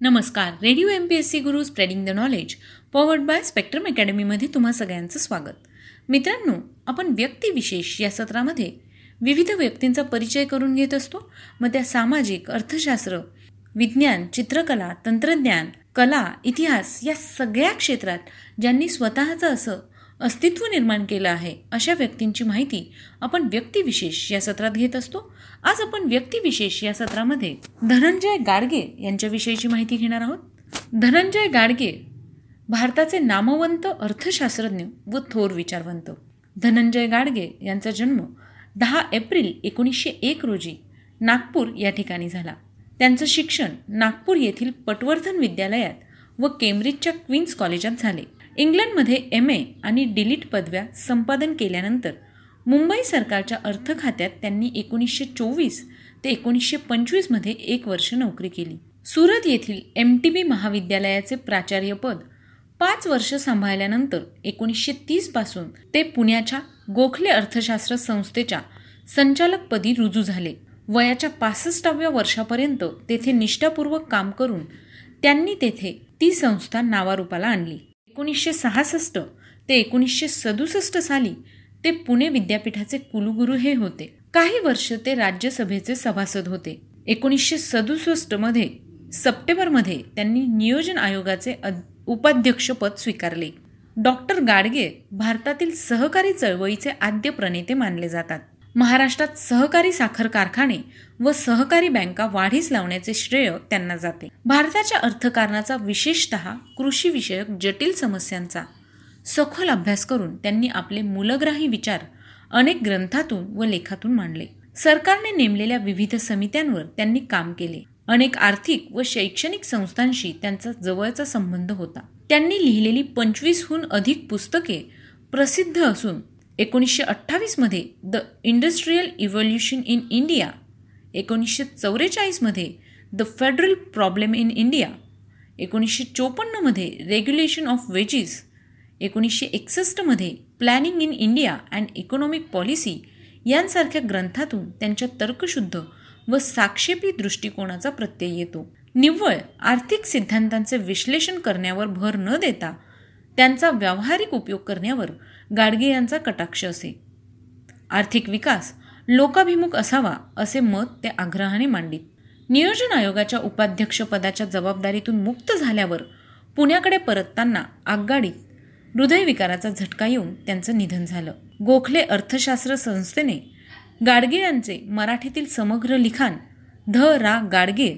नमस्कार Radio M P S C Guru spreading the knowledge powered by Spectrum अकॅडमीमध्ये तुम्हा सगळ्यांचं स्वागत. मित्रांनो आपण व्यक्तिविशेष या सत्रामध्ये विविध व्यक्तींचा परिचय करून घेत असतो. मग त्या सामाजिक अर्थशास्त्र विज्ञान चित्रकला तंत्रज्ञान कला इतिहास या सगळ्या क्षेत्रात ज्यांनी स्वतःचं असं अस्तित्व निर्माण केलं आहे अशा व्यक्तींची माहिती आपण व्यक्तिविशेष या सत्रात घेत असतो. आज आपण व्यक्तिविशेष या सत्रामध्ये धनंजय गाडगे यांच्याविषयीची माहिती घेणार आहोत. धनंजय गाडगे भारताचे नामवंत अर्थशास्त्रज्ञ व थोर विचारवंत. धनंजय गाडगे यांचा जन्म दहा एप्रिल एकोणीसशे एक रोजी नागपूर या ठिकाणी झाला. त्यांचं शिक्षण नागपूर येथील पटवर्धन विद्यालयात व केम्ब्रिजच्या क्वीन्स कॉलेजात झाले. इंग्लंडमध्ये एम ए आणि डिलीट पदव्या संपादन केल्यानंतर मुंबई सरकारच्या अर्थ खात्यात त्यांनी एकोणीसशे चोवीस ते एकोणीसशे पंचवीसमध्ये एक वर्ष नोकरी केली. सुरत येथील एम टी बी महाविद्यालयाचे प्राचार्यपद पाच वर्ष सांभाळल्यानंतर एकोणीसशे तीसपासून ते पुण्याच्या गोखले अर्थशास्त्र संस्थेच्या संचालकपदी रुजू झाले. वयाच्या पासष्टाव्या वर्षापर्यंत तेथे निष्ठापूर्वक काम करून त्यांनी तेथे ती संस्था नावारूपाला आणली. एकोणीसशे सहासष्ट ते एकोणीसशे सदुसष्ट साली ते पुणे विद्यापीठाचे कुलगुरू हे होते. काही वर्ष ते राज्यसभेचे सभासद होते. एकोणीसशे सदुसष्टमध्ये सप्टेंबरमध्ये त्यांनी नियोजन आयोगाचे उपाध्यक्षपद स्वीकारले. डॉक्टर गाडगे भारतातील सहकारी चळवळीचे आद्य प्रणेते मानले जातात. महाराष्ट्रात सहकारी साखर कारखाने व सहकारी बँका वाढीस लावण्याचे श्रेय त्यांना जाते. भारताच्या अर्थकारणाचा विशेषत कृषीविषयक जटिल समस्यांचा सखोल अभ्यास करून त्यांनी आपले मूलग्राही विचार अनेक ग्रंथातून व लेखातून मांडले. सरकारने नेमलेल्या विविध समित्यांवर त्यांनी काम केले. अनेक आर्थिक व शैक्षणिक संस्थांशी त्यांचा जवळचा संबंध होता. त्यांनी लिहिलेली पंचवीसहून अधिक पुस्तके प्रसिद्ध असून एकोणीसशे अठ्ठावीसमध्ये the industrial evolution in India एकोणीसशे चौवेचाळीसमध्ये the federal problem in India एकोणीसशे चोपन्नमध्ये रेग्युलेशन ऑफ वेजीस एकोणीसशे एकसष्टमध्ये planning in India and economic policy यांसारख्या ग्रंथातून त्यांच्या तर्कशुद्ध व साक्षेपी दृष्टिकोनाचा प्रत्यय येतो. निव्वळ आर्थिक सिद्धांतांचे विश्लेषण करण्यावर भर न देता त्यांचा व्यावहारिक उपयोग करण्यावर गाडगे यांचा कटाक्ष असे. आर्थिक विकास लोकाभिमुख असावा असे मत ते आग्रहाने मांडित. नियोजन आयोगाच्या उपाध्यक्षपदाच्या जबाबदारीतून मुक्त झाल्यावर पुण्याकडे परतताना आगगाडीत हृदयविकाराचा झटका येऊन त्यांचं निधन झालं. गोखले अर्थशास्त्र संस्थेने गाडगे यांचे मराठीतील समग्र लिखाण ध रा गाडगे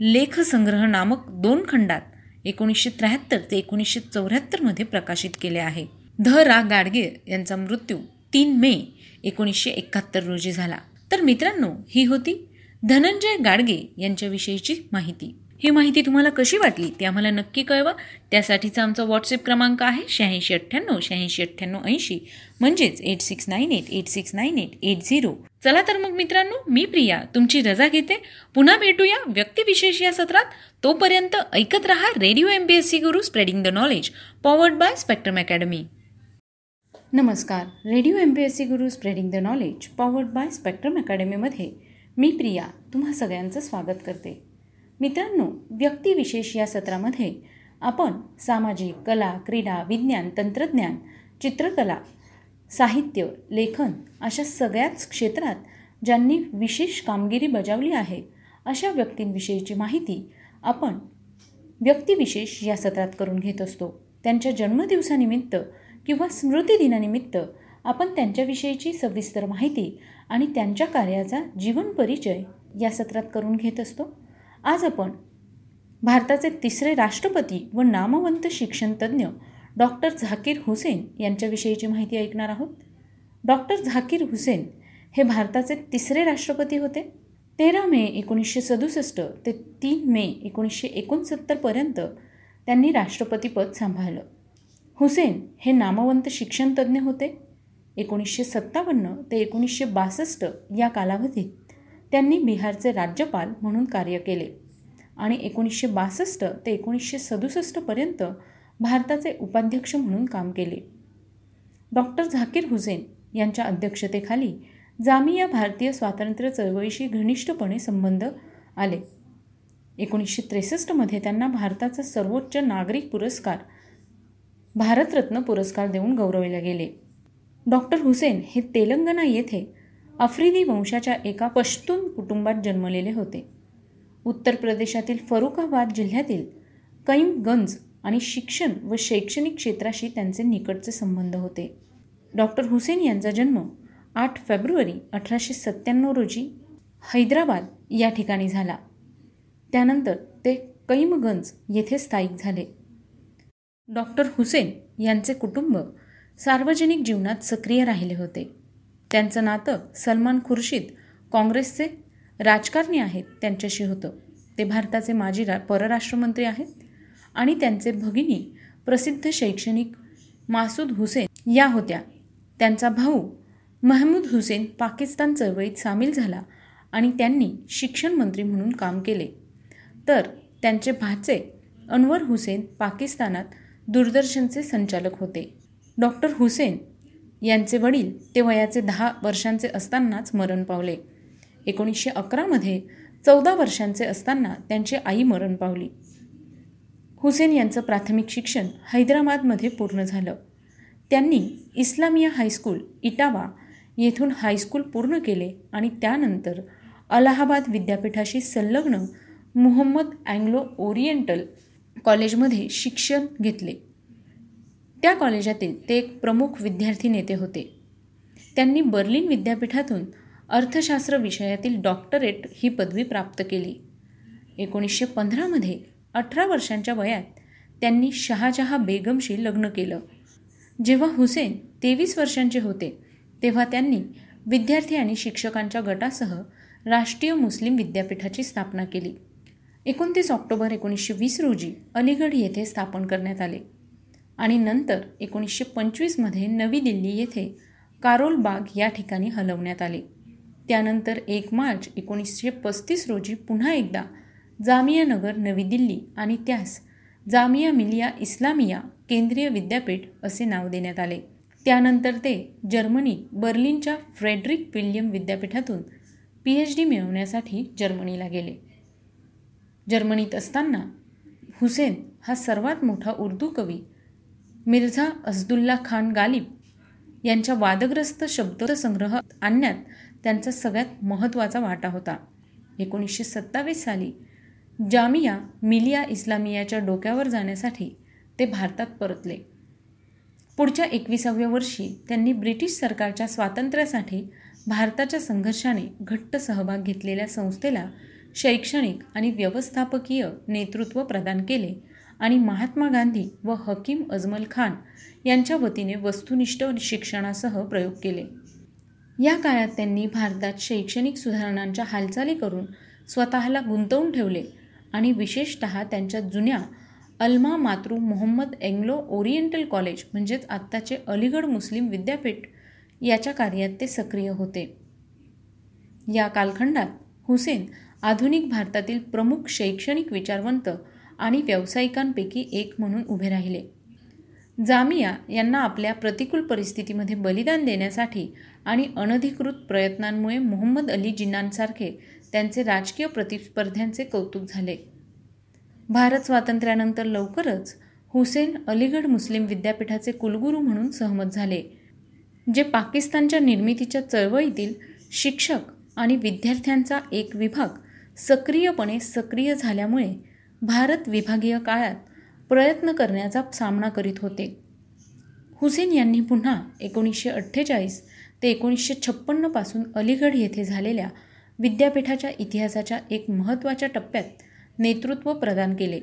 लेखसंग्रह नामक दोन खंडात एकोणीसशे त्र्याहत्तर ते एकोणीसशे चौऱ्याहत्तरमध्ये प्रकाशित केले आहे. ध. रा. गाडगे यांचा मृत्यू तीन मे एकोणीसशे एकाहत्तर रोजी झाला. तर मित्रांनो ही होती धनंजय गाडगे यांच्याविषयीची माहिती. ही माहिती तुम्हाला कशी वाटली ते आम्हाला नक्की कळवा. त्यासाठीचा आमचा व्हॉट्सअप क्रमांक आहे शहाऐंशी अठ्ठ्याण्णव शहाऐंशी अठ्ठ्याण्णव ऐंशी. म्हणजेच eight six nine eight eight six nine eight eight zero चला तर मग मित्रांनो मी प्रिया तुमची रजा घेते. पुन्हा भेटूया व्यक्तिविशेष या सत्रात. तोपर्यंत ऐकत रहा radio M B S C Guru spreading the knowledge powered by Spectrum Academy नमस्कार. Radio M P S C Guru spreading the knowledge powered by Spectrum अकॅडमीमध्ये मी प्रिया तुम्हा सगळ्यांचं स्वागत करते. मित्रांनो व्यक्तिविशेष या सत्रामध्ये आपण सामाजिक कला क्रीडा विज्ञान तंत्रज्ञान चित्रकला साहित्य लेखन अशा सगळ्याच क्षेत्रात ज्यांनी विशेष कामगिरी बजावली आहे अशा व्यक्तींविषयीची माहिती आपण व्यक्तिविशेष या सत्रात करून घेत असतो. त्यांच्या जन्मदिवसानिमित्त किंवा स्मृतिदिनानिमित्त आपण त्यांच्याविषयीची सविस्तर माहिती आणि त्यांच्या कार्याचा जीवन परिचय या सत्रात करून घेत असतो. आज आपण भारताचे तिसरे राष्ट्रपती व नामवंत शिक्षणतज्ज्ञ डॉक्टर झाकीर हुसेन यांच्याविषयीची माहिती ऐकणार आहोत. डॉक्टर झाकीर हुसेन हे भारताचे तिसरे राष्ट्रपती होते. तेरा मे एकोणीसशे सदुसष्ट ते तीन मे एकोणीसशे एकोणसत्तरपर्यंत त्यांनी राष्ट्रपतीपद सांभाळलं. हुसेन हे नामवंत शिक्षणतज्ज्ञ होते. एकोणीसशे सत्तावन्न ते एकोणीसशे बासष्ट या कालावधीत त्यांनी बिहारचे राज्यपाल म्हणून कार्य केले. आणि एकोणीसशे बासष्ट ते एकोणीसशे सदुसष्टपर्यंत भारताचे उपाध्यक्ष म्हणून काम केले. डॉक्टर झाकीर हुसेन यांच्या अध्यक्षतेखाली जामिया भारतीय स्वातंत्र्य चळवळीशी घनिष्ठपणे संबंध आले. एकोणीसशे त्रेसष्टमध्ये त्यांना भारताचा सर्वोच्च नागरिक पुरस्कार भारतरत्न पुरस्कार देऊन गौरवले गेले. डॉक्टर हुसेन हे तेलंगणा येथे आफ्रिदी वंशाच्या एका पश्तून कुटुंबात जन्मलेले होते. उत्तर प्रदेशातील फरुखाबाद जिल्ह्यातील कैमगंज आणि शिक्षण व शैक्षणिक क्षेत्राशी त्यांचे निकटचे संबंध होते. डॉक्टर हुसेन यांचा जन्म आठ फेब्रुवारी अठराशे सत्त्याण्णव रोजी हैदराबाद या ठिकाणी झाला. त्यानंतर ते कैमगंज येथे स्थायिक झाले. डॉक्टर हुसेन यांचे कुटुंब सार्वजनिक जीवनात सक्रिय राहिले होते. त्यांचं नातं सलमान खुर्शीद काँग्रेसचे राजकारणी आहेत त्यांच्याशी होतं. ते भारताचे माजी रा परराष्ट्रमंत्री आहेत आणि त्यांचे भगिनी प्रसिद्ध शैक्षणिक मासूद हुसेन या होत्या. त्यांचा भाऊ महमूद हुसेन पाकिस्तान चळवळीत सामील झाला आणि त्यांनी शिक्षण मंत्री म्हणून काम केले. तर त्यांचे भाचे अनवर हुसेन पाकिस्तानात दूरदर्शनचे संचालक होते. डॉक्टर हुसेन यांचे वडील ते वयाचे दहा वर्षांचे असतानाच मरण पावले. एकोणीसशे अकरामध्ये चौदा वर्षांचे असताना त्यांची आई मरण पावली. हुसेन यांचं प्राथमिक शिक्षण हैदराबादमध्ये पूर्ण झालं. त्यांनी इस्लामिया हायस्कूल इटावा येथून हायस्कूल पूर्ण केले आणि त्यानंतर अलाहाबाद विद्यापीठाशी संलग्न मुहम्मद अँग्लो ओरिएंटल कॉलेजमध्ये शिक्षण घेतले. त्या कॉलेजातील ते एक प्रमुख विद्यार्थी नेते होते. त्यांनी बर्लिन विद्यापीठातून अर्थशास्त्र विषयातील डॉक्टरेट ही पदवी प्राप्त केली. एकोणीसशे पंधरामध्ये अठरा वर्षांच्या वयात त्यांनी शहाजहा बेगमशी लग्न केलं. जेव्हा हुसेन तेवीस वर्षांचे होते तेव्हा त्यांनी विद्यार्थी आणि शिक्षकांच्या गटासह राष्ट्रीय मुस्लिम विद्यापीठाची स्थापना केली. एकोणतीस ऑक्टोबर एकोणीसशे वीस रोजी अलीगढ येथे स्थापन करण्यात आले. आणि नंतर एकोणीसशे पंचवीसमध्ये नवी दिल्ली येथे कारोल बाग या ठिकाणी हलवण्यात आले. त्यानंतर एक मार्च एकोणीसशे पस्तीस रोजी पुन्हा एकदा जामियानगर नवी दिल्ली आणि त्यास जामिया मिलिया इस्लामिया केंद्रीय विद्यापीठ असे नाव देण्यात आले. त्यानंतर ते जर्मनी बर्लिनच्या फ्रेडरिक विल्यम विद्यापीठातून पी एच डी मिळवण्यासाठी जर्मनीला गेले. जर्मनीत असताना हुसेन हा सर्वात मोठा उर्दू कवी मिर्झा असदुल्ला खान गालिब यांच्या वादग्रस्त शब्दसंग्रह आणण्यात त्यांचा सगळ्यात महत्त्वाचा वाटा होता. एकोणीसशे सत्तावीस साली जामिया मिलिया इस्लामियाच्या डोक्यावर जाण्यासाठी ते भारतात परतले. पुढच्या एकविसाव्या वर्षी त्यांनी ब्रिटिश सरकारच्या स्वातंत्र्यासाठी भारताच्या संघर्षाने घट्ट सहभाग घेतलेल्या संस्थेला शैक्षणिक आणि व्यवस्थापकीय नेतृत्व प्रदान केले आणि महात्मा गांधी व हकीम अजमल खान यांच्या वतीने वस्तुनिष्ठ शिक्षणासह प्रयोग केले. या काळात त्यांनी भारतात शैक्षणिक सुधारणांच्या हालचाली करून स्वतःला गुंतवून ठेवले आणि विशेषत त्यांच्या जुन्या अल्मा मातृ मोहम्मद एंग्लो ओरिएंटल कॉलेज म्हणजेच आत्ताचे अलीगड मुस्लिम विद्यापीठ याच्या कार्यात ते सक्रिय होते. या कालखंडात हुसेन आधुनिक भारतातील प्रमुख शैक्षणिक विचारवंत आणि व्यावसायिकांपैकी एक म्हणून उभे राहिले. जामिया यांना आपल्या प्रतिकूल परिस्थितीमध्ये बलिदान देण्यासाठी आणि अनधिकृत प्रयत्नांमुळे मोहम्मद अली जिन्नांसारखे त्यांचे राजकीय प्रतिस्पर्ध्यांचे कौतुक झाले. भारत स्वातंत्र्यानंतर लवकरच हुसेन अलीगढ मुस्लिम विद्यापीठाचे कुलगुरू म्हणून सहमत झाले जे पाकिस्तानच्या निर्मितीच्या चळवळीतील शिक्षक आणि विद्यार्थ्यांचा एक विभाग सक्रियपणे सक्रिय झाल्यामुळे भारत विभागीय काळात प्रयत्न करण्याचा सामना करीत होते. हुसेन यांनी पुन्हा एकोणीसशे अठ्ठेचाळीस ते एकोणीसशे छप्पन्नपासून अलीगढ येथे झालेल्या विद्यापीठाच्या इतिहासाच्या एक महत्त्वाच्या टप्प्यात नेतृत्व प्रदान केले.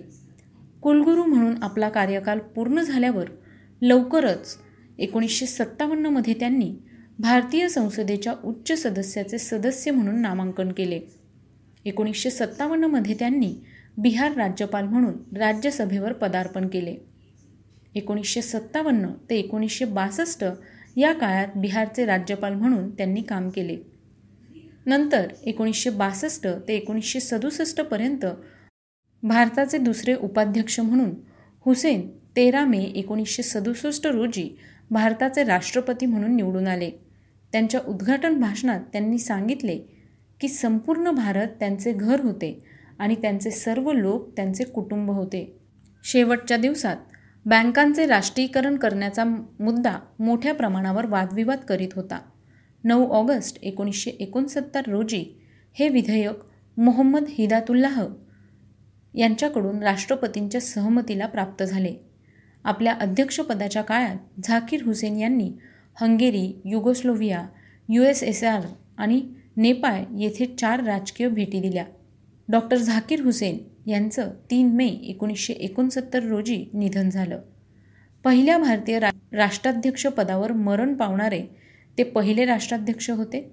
कुलगुरू म्हणून आपला कार्यकाल पूर्ण झाल्यावर लवकरच एकोणीसशे सत्तावन्नमध्ये त्यांनी भारतीय संसदेच्या उच्च सदस्याचे सदस्य म्हणून नामांकन केले. एकोणीसशे सत्तावन्नमध्ये त्यांनी बिहार राज्यपाल म्हणून राज्यसभेवर पदार्पण केले. एकोणीसशे सत्तावन्न ते एकोणीसशे बासष्ट या काळात बिहारचे राज्यपाल म्हणून त्यांनी काम केले. नंतर एकोणीसशे बासष्ट ते एकोणीसशे सदुसष्टपर्यंत भारताचे दुसरे उपाध्यक्ष म्हणून हुसेन तेरा मे एकोणीसशे सदुसष्ट रोजी भारताचे राष्ट्रपती म्हणून निवडून आले. त्यांच्या उद्घाटन भाषणात त्यांनी सांगितले की संपूर्ण भारत त्यांचे घर होते. आणि त्यांचे सर्व लोक त्यांचे कुटुंब होते. शेवटच्या दिवसात बँकांचे राष्ट्रीयकरण करण्याचा मुद्दा मोठ्या प्रमाणावर वादविवाद करीत होता. नऊ ऑगस्ट एकोणीसशे एकोणसत्तर रोजी हे विधेयक मोहम्मद हिदातुल्लाह यांच्याकडून राष्ट्रपतींच्या सहमतीला प्राप्त झाले. आपल्या अध्यक्षपदाच्या काळात झाकीर हुसेन यांनी Hungary Yugoslavia U S S R आणि नेपाळ येथे चार राजकीय भेटी दिल्या. डॉक्टर झाकीर हुसेन यांचं तीन मे एकोणीसशे एकोणसत्तर रोजी निधन झालं. पहिल्या भारतीय रा राष्ट्राध्यक्ष पदावर मरण पावणारे ते पहिले राष्ट्राध्यक्ष होते.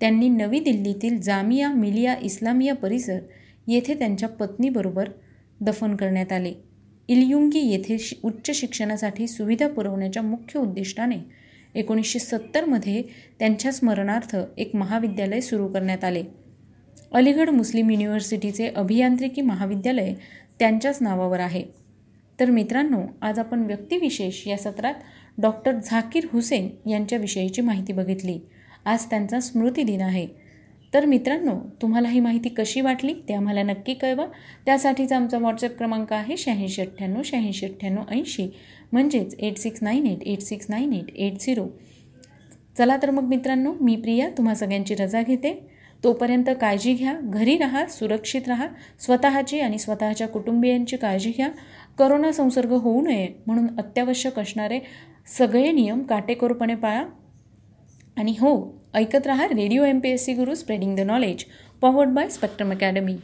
त्यांनी नवी दिल्लीतील जामिया मिलिया इस्लामिया परिसर येथे त्यांच्या पत्नीबरोबर दफन करण्यात आले. इलयुंगी येथे शि उच्च शिक्षणासाठी सुविधा पुरवण्याच्या मुख्य उद्दिष्टाने एकोणीसशे सत्तरमध्ये त्यांच्या स्मरणार्थ एक महाविद्यालय सुरू करण्यात आले. अलीगड मुस्लिम युनिव्हर्सिटीचे अभियांत्रिकी महाविद्यालय त्यांच्याच नावावर आहे. तर मित्रांनो आज आपण व्यक्तिविशेष या सत्रात डॉक्टर झाकीर हुसेन यांच्याविषयीची माहिती बघितली. आज त्यांचा स्मृतिदिन आहे. तर मित्रांनो तुम्हाला ही माहिती कशी वाटली ते आम्हाला नक्की कळवा. त्यासाठीचा आमचा व्हॉट्सअप क्रमांक आहे शहाऐंशी अठ्ठ्याण्णव शहाऐंशी अठ्ठ्याण्णव ऐंशी. म्हणजेच eight six nine eight eight six nine eight eight zero. चला तर मग मित्रांनो मी प्रिया तुम्हा सगळ्यांची रजा घेते. तोपर्यंत काळजी घ्या घरी राहा सुरक्षित राहा स्वतःची आणि स्वतःच्या कुटुंबियांची काळजी घ्या. करोना संसर्ग होऊ नये म्हणून अत्यावश्यक असणारे सगळे नियम काटेकोरपणे पाळा. आणि हो ऐकत रहा Radio M P S C Guru spreading the knowledge powered by Spectrum Academy